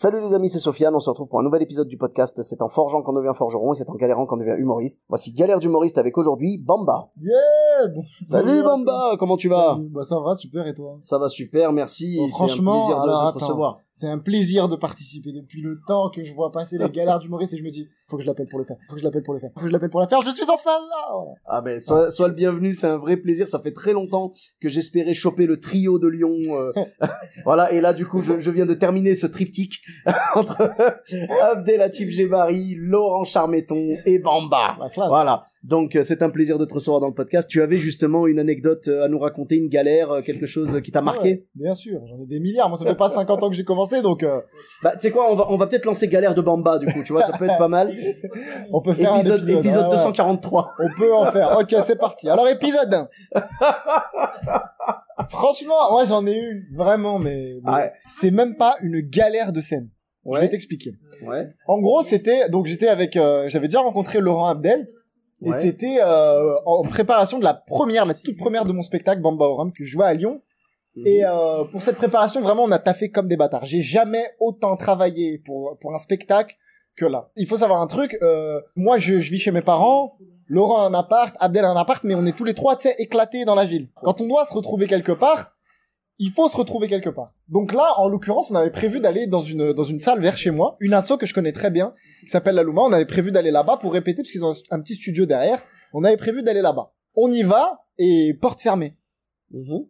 Salut les amis, c'est Sofiane, on se retrouve pour un nouvel épisode du podcast. C'est en forgeant qu'on devient forgeron et c'est en galérant qu'on devient humoriste. Voici Galère d'humoriste avec aujourd'hui Bamba. Yeah bon- Salut Bamba, comment tu vas? Salut. Bah ça va, super, et toi? Ça va super, merci. Bon, c'est franchement, un plaisir de, alors, de te attends. recevoir. C'est un plaisir de participer depuis le temps que je vois passer les galères d'humoriste et je me dis, faut que je l'appelle pour le faire, faut que je l'appelle pour le faire, faut que je l'appelle pour le faire, je suis enfin là voilà. Ah ben, sois, sois le bienvenu, c'est un vrai plaisir. Ça fait très longtemps que j'espérais choper le trio de Lyon. euh, voilà, et là du coup, je, je viens de terminer ce triptyque entre Abdelatif Gebari, Laurent Charmeton et Bamba. La. Voilà. Donc euh, c'est un plaisir de te recevoir dans le podcast. Tu avais justement une anecdote euh, à nous raconter, une galère, euh, quelque chose qui t'a marqué? Ouais, bien sûr, j'en ai des milliards. Moi, ça fait pas 50 ans que j'ai commencé, donc euh, Bah tu sais quoi, on va on va peut-être lancer galère de Bamba du coup. Tu vois, ça peut être pas mal. on peut faire épisode un épisode. épisode ouais, ouais. 243. On peut en faire. Ok, c'est parti. Alors, épisode 1. Franchement, moi, j'en ai eu vraiment, mais, mais Ouais. c'est même pas une galère de scène. Je vais t'expliquer. Ouais. En gros, c'était donc j'étais avec, euh, j'avais déjà rencontré Laurent Abdel et Ouais. c'était euh, en préparation de la première, la toute première de mon spectacle Bamba Oram que je jouais à Lyon. Mhm. Et euh, pour cette préparation, vraiment, on a taffé comme des bâtards. J'ai jamais autant travaillé pour pour un spectacle que là. Il faut savoir un truc. euh, moi, je, je vis chez mes parents. Laurent a un appart, Abdel a un appart, mais on est tous les trois, tu sais, éclatés dans la ville. Quand on doit se retrouver quelque part, il faut se retrouver quelque part. Donc là, en l'occurrence, on avait prévu d'aller dans une dans une salle vers chez moi, une asso que je connais très bien, qui s'appelle la Luma. On avait prévu d'aller là-bas pour répéter parce qu'ils ont un, un petit studio derrière. On avait prévu d'aller là-bas. On y va et porte fermée. Mhm.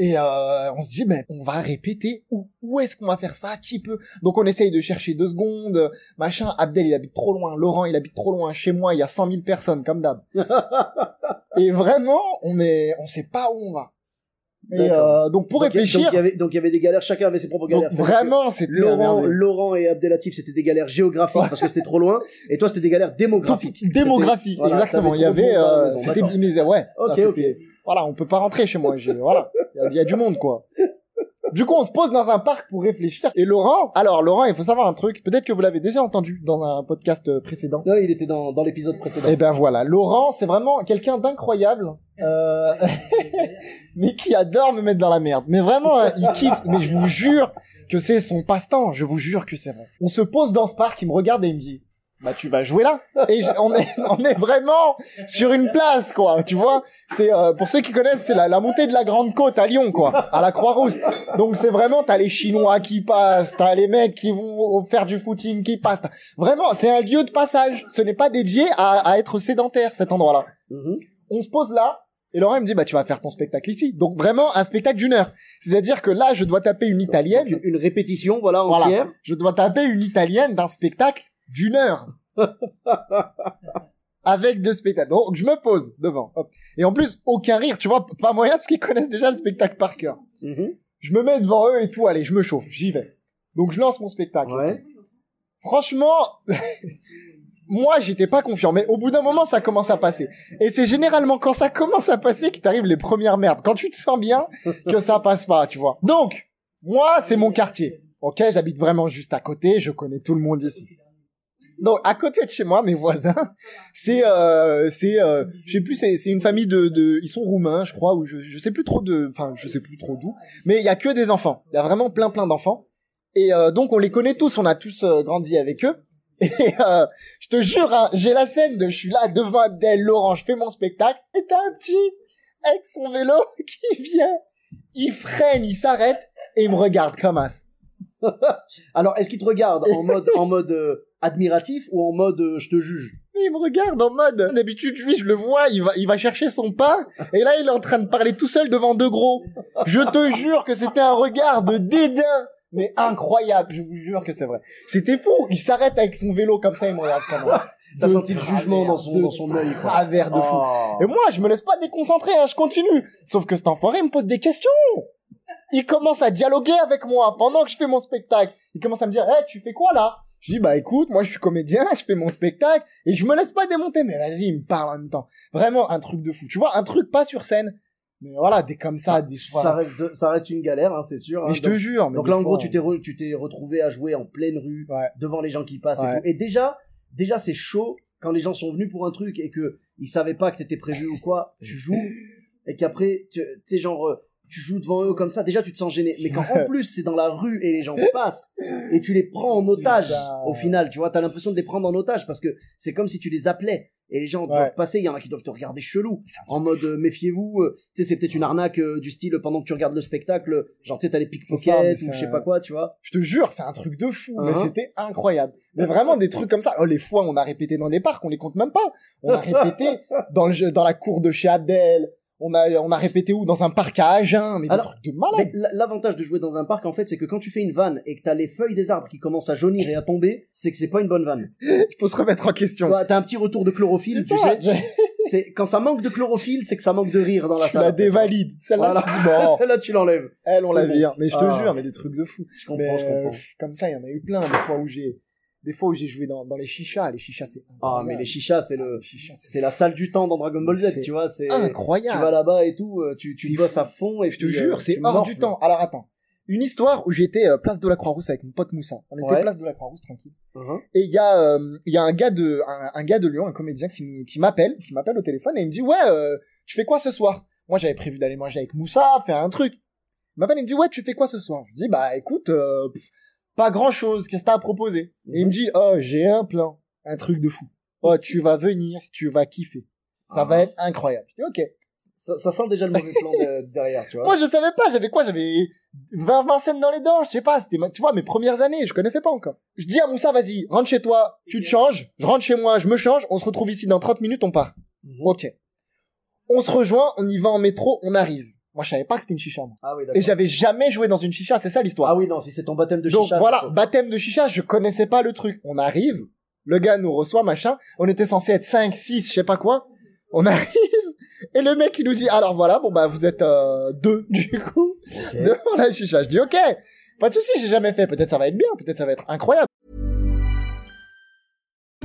Et euh, on se dit, mais on va répéter où Où est-ce qu'on va faire ça? Qui peut? Donc on essaye de chercher deux secondes, machin. Abdel, il habite trop loin. Laurent, il habite trop loin. Chez moi, il y a 100 000 personnes, comme d'hab. et vraiment, on est, on sait pas où on va. Et euh, donc pour Donc, réfléchir, donc, il y avait donc il y avait des galères, chacun avait ses propres galères. donc vraiment, c'était la Laurent. Laurent et Abdelatif, c'était des galères géographiques parce que c'était trop loin, et toi c'était des galères démographiques. démographique, C'était- voilà, exactement. Il y avait, euh, c'était, ouais. Ok, là, c'était- Voilà, on peut pas rentrer chez moi. Voilà, il y, a- il y a du monde, quoi. Du coup, on se pose dans un parc pour réfléchir. Et Laurent, alors Laurent, il faut savoir un truc. Peut-être que vous l'avez déjà entendu dans un podcast euh, précédent. Non, il était dans, dans l'épisode précédent. Et ben voilà, Laurent, c'est vraiment quelqu'un d'incroyable, euh, mais qui adore me mettre dans la merde. Mais vraiment, hein, il kiffe. Mais je vous jure que c'est son passe-temps. Je vous jure que c'est vrai. On se pose dans ce parc, il me regarde et il me dit. Bah tu vas jouer là. Et je- on est on est vraiment sur une place quoi. Tu vois c'est euh, pour ceux qui connaissent c'est la, la montée de la Grande Côte à Lyon quoi à la Croix-Rousse. Donc c'est vraiment t'as les Chinois qui passent t'as les mecs qui vont faire du footing qui passent. Vraiment c'est un lieu de passage. Ce n'est pas dédié à, à être sédentaire cet endroit là Mhm. on se pose là et Laurent il me dit bah tu vas faire ton spectacle ici. Donc vraiment un spectacle d'une heure. C'est-à-dire que là je dois taper une italienne. Donc, une répétition, voilà, Voilà. entière. je dois taper une italienne d'un spectacle d'une heure. Avec deux spectacles. Donc, je me pose devant. Hop. Et en plus, aucun rire, tu vois, pas moyen parce qu'ils connaissent déjà le spectacle par cœur. Mhm. Je me mets devant eux et tout, allez, je me chauffe, j'y vais. Donc, je lance mon spectacle. Ouais. Franchement, moi, j'étais pas confiant, mais au bout d'un moment, ça commence à passer. Et c'est généralement quand ça commence à passer qu'il t'arrive les premières merdes. Quand tu te sens bien, que ça passe pas, tu vois. Donc, moi, c'est mon quartier. Ok, j'habite vraiment juste à côté, je connais tout le monde ici. Donc, à côté de chez moi, mes voisins, c'est, euh, c'est, euh, je sais plus, c'est, c'est une famille de, de, ils sont roumains, je crois, ou je, je sais plus trop de, enfin, je sais plus trop d'où, mais il y a que des enfants. Il y a vraiment plein, plein d'enfants. Et euh, donc, on les connaît tous, on a tous euh, grandi avec eux. Et euh, je te jure, hein, j'ai la scène de, je suis là devant Abdel, Laurent, je fais mon spectacle, et t'as un petit avec son vélo qui vient, il freine, il s'arrête et il me regarde comme as. Alors, est-ce qu'il te regarde en mode, en mode euh, admiratif ou en mode euh, je te juge? Il me regarde en mode, d'habitude, lui, je le vois, il va, il va chercher son pain, et là, il est en train de parler tout seul devant deux gros. Je te jure que c'était un regard de dédain, mais incroyable, je vous jure que c'est vrai. C'était fou, il s'arrête avec son vélo comme ça, il me regarde comme ça. T'as senti le jugement dans son, de dans son œil, quoi. travers de fou. Oh. Et moi, je me laisse pas déconcentrer, hein, je continue. Sauf que cet enfoiré me pose des questions. Il commence à dialoguer avec moi pendant que je fais mon spectacle. Il commence à me dire, hey, tu fais quoi là? Je dis, bah écoute, moi je suis comédien, je fais mon spectacle et je me laisse pas démonter. Mais vas-y, il me parle en même temps. Vraiment un truc de fou. Tu vois, un truc pas sur scène. Mais voilà, des comme ça, des Ah, Ça reste, de- ça reste une galère, hein, c'est sûr. hein. Mais je te jure. mais Donc là, en fois, gros, tu t'es re- tu t'es retrouvé à jouer en pleine rue, Ouais. devant les gens qui passent Ouais. et tout. Et déjà, déjà, c'est chaud quand les gens sont venus pour un truc et que ils savaient pas que t'étais prévu ou quoi. Tu joues et qu'après, tu sais, genre, euh, tu joues devant eux comme ça. Déjà, tu te sens gêné. Mais quand en plus c'est dans la rue et les gens passent et tu les prends en otage, au final, tu vois, t'as l'impression de les prendre en otage parce que c'est comme si tu les appelais. Et les gens Ouais. doivent passer, il y en a qui doivent te regarder chelou, en mode euh, méfiez-vous, euh, tu sais, c'est peut-être une arnaque euh, du style pendant que tu regardes le spectacle, genre tu sais, t'as mais pickpockets ou je sais pas quoi, tu vois. Je te jure, c'est un truc de fou, mais Hein c'était incroyable. Mais vraiment des trucs comme ça. Oh, les fois on a répété dans des parcs, on les compte même pas. On a répété dans le jeu- dans la cour de chez Abdel. On a on a répété où? Dans un parc à Agen, mais des trucs de malade. L'avantage de jouer dans un parc, en fait, c'est que quand tu fais une vanne et que t'as les feuilles des arbres qui commencent à jaunir et à tomber, c'est que c'est pas une bonne vanne. Il faut se remettre en Tu question. t'as un petit retour de chlorophylle, tu ça, sais. C'est quand ça manque de chlorophylle, c'est que ça manque de rire dans la tu salle. la dévalides. Celle-là, Voilà. tu bon, Celle-là, tu l'enlèves. elle on la vire. Mais je te Ah. jure, mais des trucs de fou. Je comprends, Mais je comprends. comme ça, il y en a eu plein. Des fois où j'ai des fois où j'ai joué dans dans les chichas. Les chichas, c'est Ah, mais les chichas, c'est le, c'est la salle du temps dans Dragon Ball Z, tu vois. C'est, tu incroyable. vas là-bas et tout, euh, tu, tu bosses à fond et Je te puis, jure, euh, c'est tu hors du temps. Alors attends. Une histoire où j'étais euh, place de la Croix-Rousse avec mon pote Moussa. On était Ouais. place de la Croix-Rousse tranquille. Mhm. Et il y a euh, il y a un gars de un, un gars de Lyon, un comédien qui qui m'appelle, qui m'appelle au téléphone et il me dit "Ouais, euh, tu fais quoi ce soir? Moi, j'avais prévu d'aller manger avec Moussa, faire un truc. Il m'appelle, il me dit "Ouais, tu fais quoi ce soir? Je dis "Bah écoute, euh, pff, pas grand-chose, qu'est-ce que t'as à proposer Et il me dit "Oh, j'ai un plan, un truc de fou. Oh, tu vas venir, tu vas kiffer. Ça Ah. va être incroyable." Je dis "OK." Ça, ça sent déjà le mauvais plan de- derrière, tu vois. Moi, je savais pas, j'avais quoi J'avais 20, 20 scènes dans les dents, je sais pas, c'était, tu vois, mes premières années, je connaissais pas encore. Je dis à Moussa, vas-y, rentre chez toi, tu te changes, je rentre chez moi, je me change, on se retrouve ici dans 30 minutes, on part. Mhm. Ok. On se rejoint, on y va en métro, on arrive. Moi, je savais pas que c'était une chicha, moi. Ah oui. Et j'avais jamais joué dans une chicha, c'est ça l'histoire. Ah oui, non, si c'est ton baptême de Donc chicha. voilà, c'est chaud. baptême de chicha, je connaissais pas le truc. On arrive, le gars nous reçoit, machin, on était censé être 5, 6, je sais pas quoi. On arrive, et le mec, il nous dit, alors voilà, bon bah, vous êtes euh, deux, du coup, Ok. devant la chicha. Je dis, ok, pas de souci, j'ai jamais fait, peut-être ça va être bien, peut-être ça va être incroyable.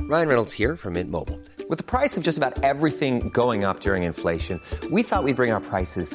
Ryan Reynolds here from Mint Mobile. With the price of just about everything going up during inflation, we thought we'd bring our prices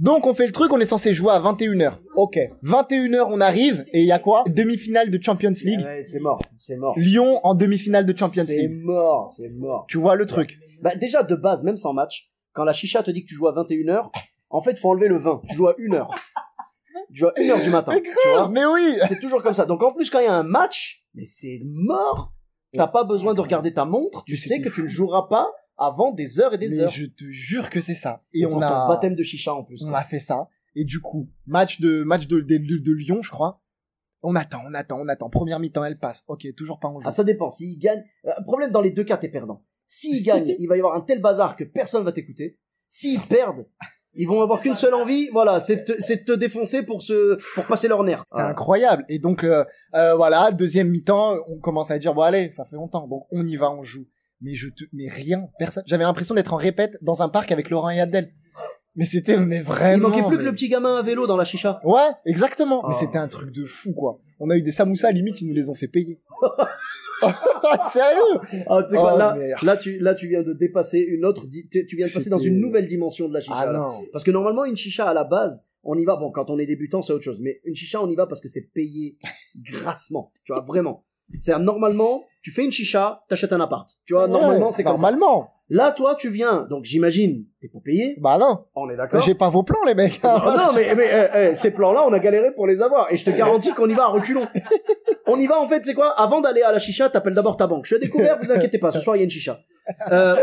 Donc on fait le truc, on est censé jouer à 21h. Ok. 21h, on arrive, et il y a quoi? Demi-finale de Champions League. Ouais, c'est mort, c'est mort. Lyon en demi-finale de Champions C'est League. mort, c'est mort. Tu vois le truc? Bah, déjà, de base, même sans match, quand la chicha te dit que tu joues à 21h, en fait, faut enlever le 20. Tu joues à 1h. Tu joues à 1h du matin. Mais tu vois? grave, mais oui C'est toujours comme ça. Donc, en plus, quand il y a un match, mais c'est mort. T'as pas besoin de regarder ta montre. Tu sais que tu ne joueras pas avant des heures et des Mais heures. je te jure que c'est ça. Et, Et on a... baptême de chicha en plus. on a fait ça. Et du coup, match de match de, de, de- de Lyon, je crois. On attend, on attend, on attend. Première mi-temps, elle passe. Ok, toujours pas en jeu. Ah, ça dépend. S'il gagne, euh, problème dans les deux cas, t'es perdant. S'ils gagnent, il va y avoir un tel bazar que personne va t'écouter. S'ils perdent, ils vont avoir qu'une seule envie, voilà, c'est de, te- c'est de te défoncer pour se, pour passer leur nerf. C'était incroyable. Et donc, euh, euh, voilà, deuxième mi-temps, on commence à dire, bon allez, ça fait longtemps. Donc, on y va, on joue. Mais je te, mais rien, personne. J'avais l'impression d'être en répète dans un parc avec Laurent et Abdel. Mais c'était, mais Il vraiment. manquait plus que le petit gamin à vélo dans la chicha. Ouais, exactement. Mais Oh. c'était un truc de fou, quoi. On a eu des samoussas, limite, ils nous les ont fait payer. Sérieux? Ah, tu sais quoi, Oh, là, mais- là, tu, là, tu viens de dépasser une autre, di- tu viens de passer dans une nouvelle dimension de la chicha. Ah non. Parce que normalement, une chicha à la base, on y va, bon, quand on est débutant, c'est autre chose, mais une chicha, on y va parce que c'est payé grassement. Tu vois, vraiment. C'est-à-dire, normalement, tu fais une chicha, t'achètes un appart. Tu vois, normalement, c'est comme ça. Normalement. Là, toi, tu viens, donc j'imagine, t'es pas payé, Bah non. on est d'accord J'ai pas vos plans, les mecs. Ah non, mais, mais eh, eh, ces plans-là, on a galéré pour les avoir. Et je te garantis qu'on y va à reculons. on y va, en fait, c'est quoi? Avant d'aller à la chicha, t'appelles d'abord ta banque. Je suis à découvert, vous inquiétez pas, ce soir, il y a une chicha. Euh,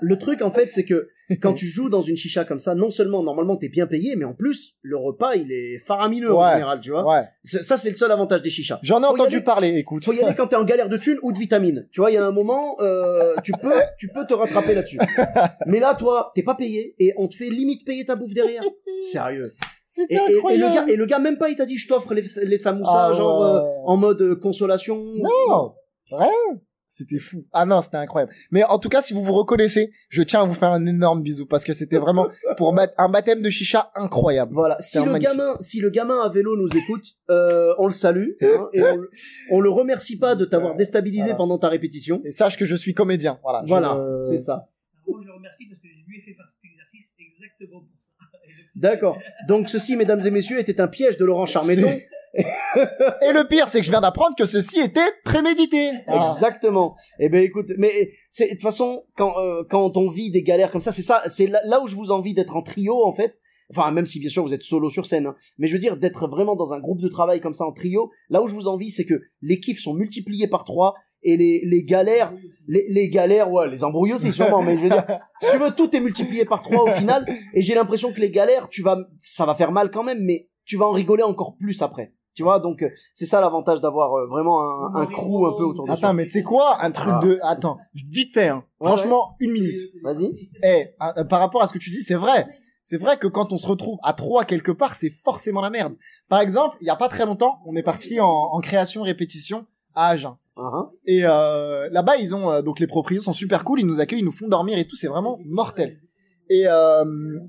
le truc en fait, c'est que quand tu joues dans une chicha comme ça, non seulement normalement t'es bien payé, mais en plus le repas il est faramineux en général, tu vois. Ouais. Ça c'est le seul avantage des chichas. J'en ai Faut entendu aller- parler, écoute. Faut y aller quand t'es en galère de thunes ou de vitamines. Tu vois, il y a un moment, euh, tu peux, tu peux te rattraper là-dessus. Mais là, toi, t'es pas payé et on te fait limite payer ta bouffe derrière. Sérieux. Et, et- et le gars, et le gars même pas, il t'a dit, je t'offre les, les samoussas, Ah genre euh, en mode consolation. Non, rien. C'était fou. Ah non, c'était incroyable. Mais en tout cas, si vous vous reconnaissez, je tiens à vous faire un énorme bisou parce que c'était vraiment pour un baptême de chicha incroyable. Voilà. C'est Si le magnifique. gamin, si le gamin à vélo nous écoute, euh, on le salue hein, et on, le- on le remercie pas de t'avoir déstabilisé Voilà. pendant ta répétition. Et sache que je suis comédien. Voilà. je- Voilà, c'est ça. Moi, je le remercie parce que je lui ai fait faire cet exercice exactement pour ça. D'accord. Donc ceci, mesdames et messieurs, était un piège de Laurent Charméton. Et le pire, c'est que je viens d'apprendre que ceci était prémédité. Voilà. Exactement. Eh ben écoute, mais de toute façon quand euh, quand on vit des galères comme ça, c'est ça, c'est là, là où je vous envie d'être en trio en fait. Enfin, même si bien sûr vous êtes solo sur scène, hein. mais je veux dire d'être vraiment dans un groupe de travail comme ça en trio. Là où je vous envie, c'est que les kiffs sont multipliés par trois et les les galères, les, les galères, ouais, les embrouilles aussi sûrement, mais je veux dire, si tu veux, tout est multiplié par trois au final. Et j'ai l'impression que les galères, tu vas, ça va faire mal quand même, mais tu vas en rigoler encore plus après. Tu vois, donc euh, c'est ça l'avantage d'avoir euh, vraiment un, un crew un peu autour de Attends, mais tu sais quoi Un truc Ah. de... Attends, vite fait, hein. Ouais, Franchement, une minute. Vas-y. Eh, euh, par rapport à ce que tu dis, c'est vrai. C'est vrai que quand on se retrouve à trois quelque part, c'est forcément la merde. Par exemple, il y a pas très longtemps, on est parti en, en création répétition à Agen. Uh-huh. Et euh, là-bas, ils ont euh, donc les propriétaires sont super cool, ils nous accueillent, ils nous font dormir et tout, c'est vraiment mortel. Et euh,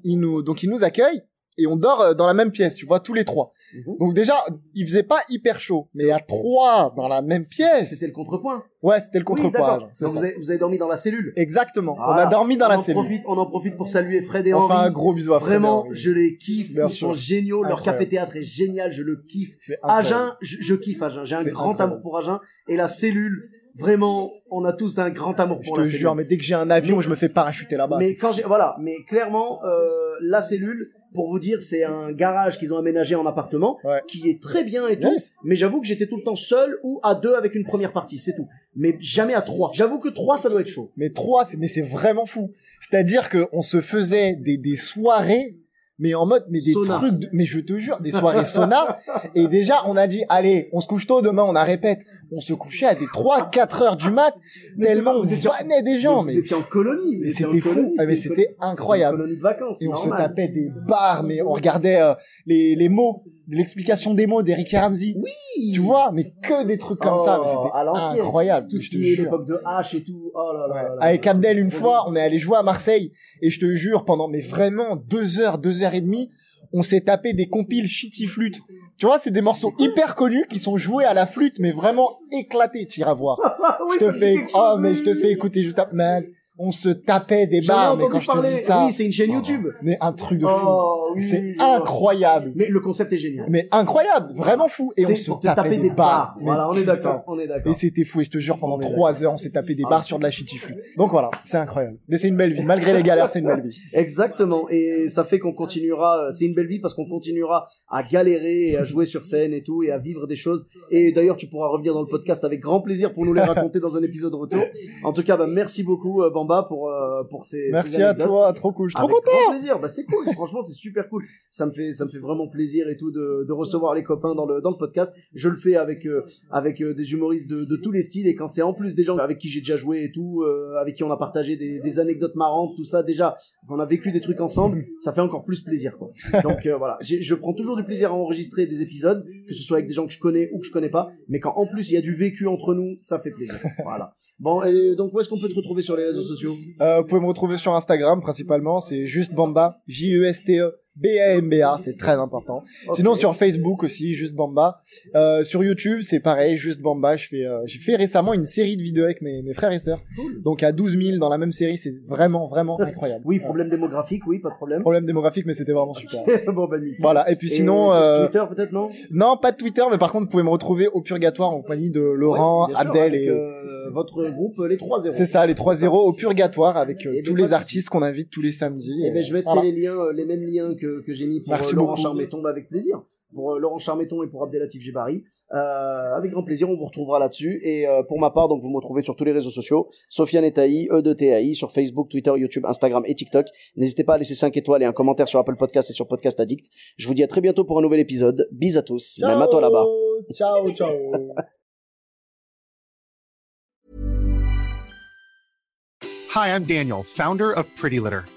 ils nous donc ils nous accueillent et on dort euh, dans la même pièce, tu vois, tous les trois. Mhm. Donc déjà, il faisait pas hyper chaud, mais à trois dans la même pièce. C'était le contrepoint. Ouais, c'était le Oui, Donc ça. vous avez, vous avez dormi dans la cellule. Exactement. on a dormi dans on la en cellule. Profite, on en profite pour saluer Fred et Enfin, Henri. un gros bisou à Fred et Vraiment, Henri. je les kiffe. Bien Ils sûr. sont géniaux. Leur café théâtre est génial. Je le kiffe. Agen, je, je kiffe Agen. J'ai un grand incroyable. amour pour Agen. Et la cellule, vraiment, on a tous un grand amour Je pour te la jure, cellule. mais dès que j'ai un avion, Mais- je me fais parachuter là-bas. mais quand j'ai, voilà, mais clairement, euh, la cellule, pour vous dire, c'est un garage qu'ils ont aménagé en appartement, Ouais. qui est très bien et tout. Yes. Mais j'avoue que j'étais tout le temps seul ou à deux avec une première partie, c'est tout. Mais jamais à trois. J'avoue que trois, ça doit être chaud. Mais trois, c'est, mais c'est vraiment fou. C'est-à-dire que on se faisait des, des soirées, mais en mode, mais des trucs, de- mais je te jure, des soirées sauna. et déjà, on a dit, allez, on se couche tôt demain, on a répète. On se couchait à des 3, 4 heures du mat, Mais tellement pas- on vous en- vannait des gens, Mais mais, vous étiez en colonie. mais étiez en c'était fou. Ah, mais c'était incroyable. une colonie de vacances. et on se tapait des bars, mais on regardait euh, les, les mots, l'explication des mots d'Eric Ramsey. Oui. Tu vois, mais que des trucs comme ça, Oh, c'était incroyable. Tout ce qui est l'époque de H et tout. Oh là là Ouais. là là. Avec Abdel, une fois, on est allé jouer à Marseille, et je te jure, pendant, mais vraiment, deux heures, deux heures et demie, on s'est tapé des compiles shitty flûte. Tu vois, c'est des morceaux hyper connus qui sont joués à la flûte, mais vraiment éclatés, t'iras voir. Oui, je te fais, oh, mais je te fais écouter juste après. On se tapait des bars, mais quand je te dis ça, Oui, c'est une chaîne YouTube. mais un truc de fou. Oh, oui, c'est oui, incroyable. Mais le concept est génial. Mais incroyable, vraiment fou. Et on se tapait des bars. Mais Voilà, on est d'accord. On est Et d'accord. c'était fou, et je te jure, pendant trois heures, on s'est tapé des Ah. bars sur de la shitty flûte. Donc voilà, c'est incroyable. Mais c'est une belle vie. Malgré les galères, c'est une belle vie. Exactement. Et ça fait qu'on continuera. C'est une belle vie parce qu'on continuera à galérer et à jouer sur scène et tout et à vivre des choses. Et d'ailleurs, tu pourras revenir dans le podcast avec grand plaisir pour nous les raconter dans un épisode retour. En tout cas, bah, merci beaucoup euh, Bamba pour euh, pour ces. Merci ces à toi, trop cool. Je suis trop content. grand plaisir. Bah c'est cool. Franchement, c'est super cool. Ça me fait ça me fait vraiment plaisir et tout de, recevoir les copains dans le dans le podcast. Je le fais avec euh, avec euh, des humoristes de, tous les styles et quand c'est en plus des gens avec qui j'ai déjà joué et tout, euh, avec qui on a partagé des, anecdotes marrantes, tout ça déjà, on a vécu des trucs ensemble, ça fait encore plus plaisir quoi. Donc voilà, je prends toujours du plaisir à enregistrer des épisodes, que ce soit avec des gens que je connais ou que je connais pas, mais quand en plus il y a du vécu entre nous, ça fait plaisir. Voilà. Bon, et donc où est-ce qu'on peut te retrouver sur les réseaux sociaux? Euh, vous pouvez me retrouver sur Instagram principalement, c'est juste Bamba, J-E-S-T-E. B-A-M-B-A, c'est très important. Sinon sur Facebook aussi, juste Bamba. Euh, sur YouTube, c'est pareil, juste Bamba. Je fais, euh, j'ai fait récemment une série de vidéos avec mes, mes frères et sœurs. Cool. Donc à 12 000 dans la même série, c'est vraiment, vraiment incroyable. Oui, problème démographique, oui, pas de problème. Problème démographique, mais c'était vraiment super. bon, bah, nickel. Voilà. Et puis Et sinon, euh, Twitter peut-être non? Non, pas de Twitter, mais par contre, vous pouvez me retrouver au Purgatoire en compagnie de Laurent, Ouais, bien sûr, Abdel et euh, votre groupe euh, les 3-0. c'est ça, les 3-0 au Purgatoire avec euh, tous les artistes qu'on invite tous les samedis. Et ben je mettrai Voilà. les liens, euh, les mêmes liens que, que j'ai mis pour Merci euh, Laurent beaucoup. Charméton, bah, avec plaisir. pour euh, Laurent Charmeton et pour Abdelatif Gibari. Euh, avec grand plaisir, on vous retrouvera là-dessus. Et euh, pour ma part, donc vous me retrouvez sur tous les réseaux sociaux, Sofiane Etaï, E de TAI, sur Facebook, Twitter, YouTube, Instagram et TikTok. N'hésitez pas à laisser 5 étoiles et un commentaire sur Apple Podcast et sur Podcast Addict. Je vous dis à très bientôt pour un nouvel épisode. Bis à tous, même à toi là-bas. Ciao, ciao. Hi, I'm Daniel, founder of Pretty Litter.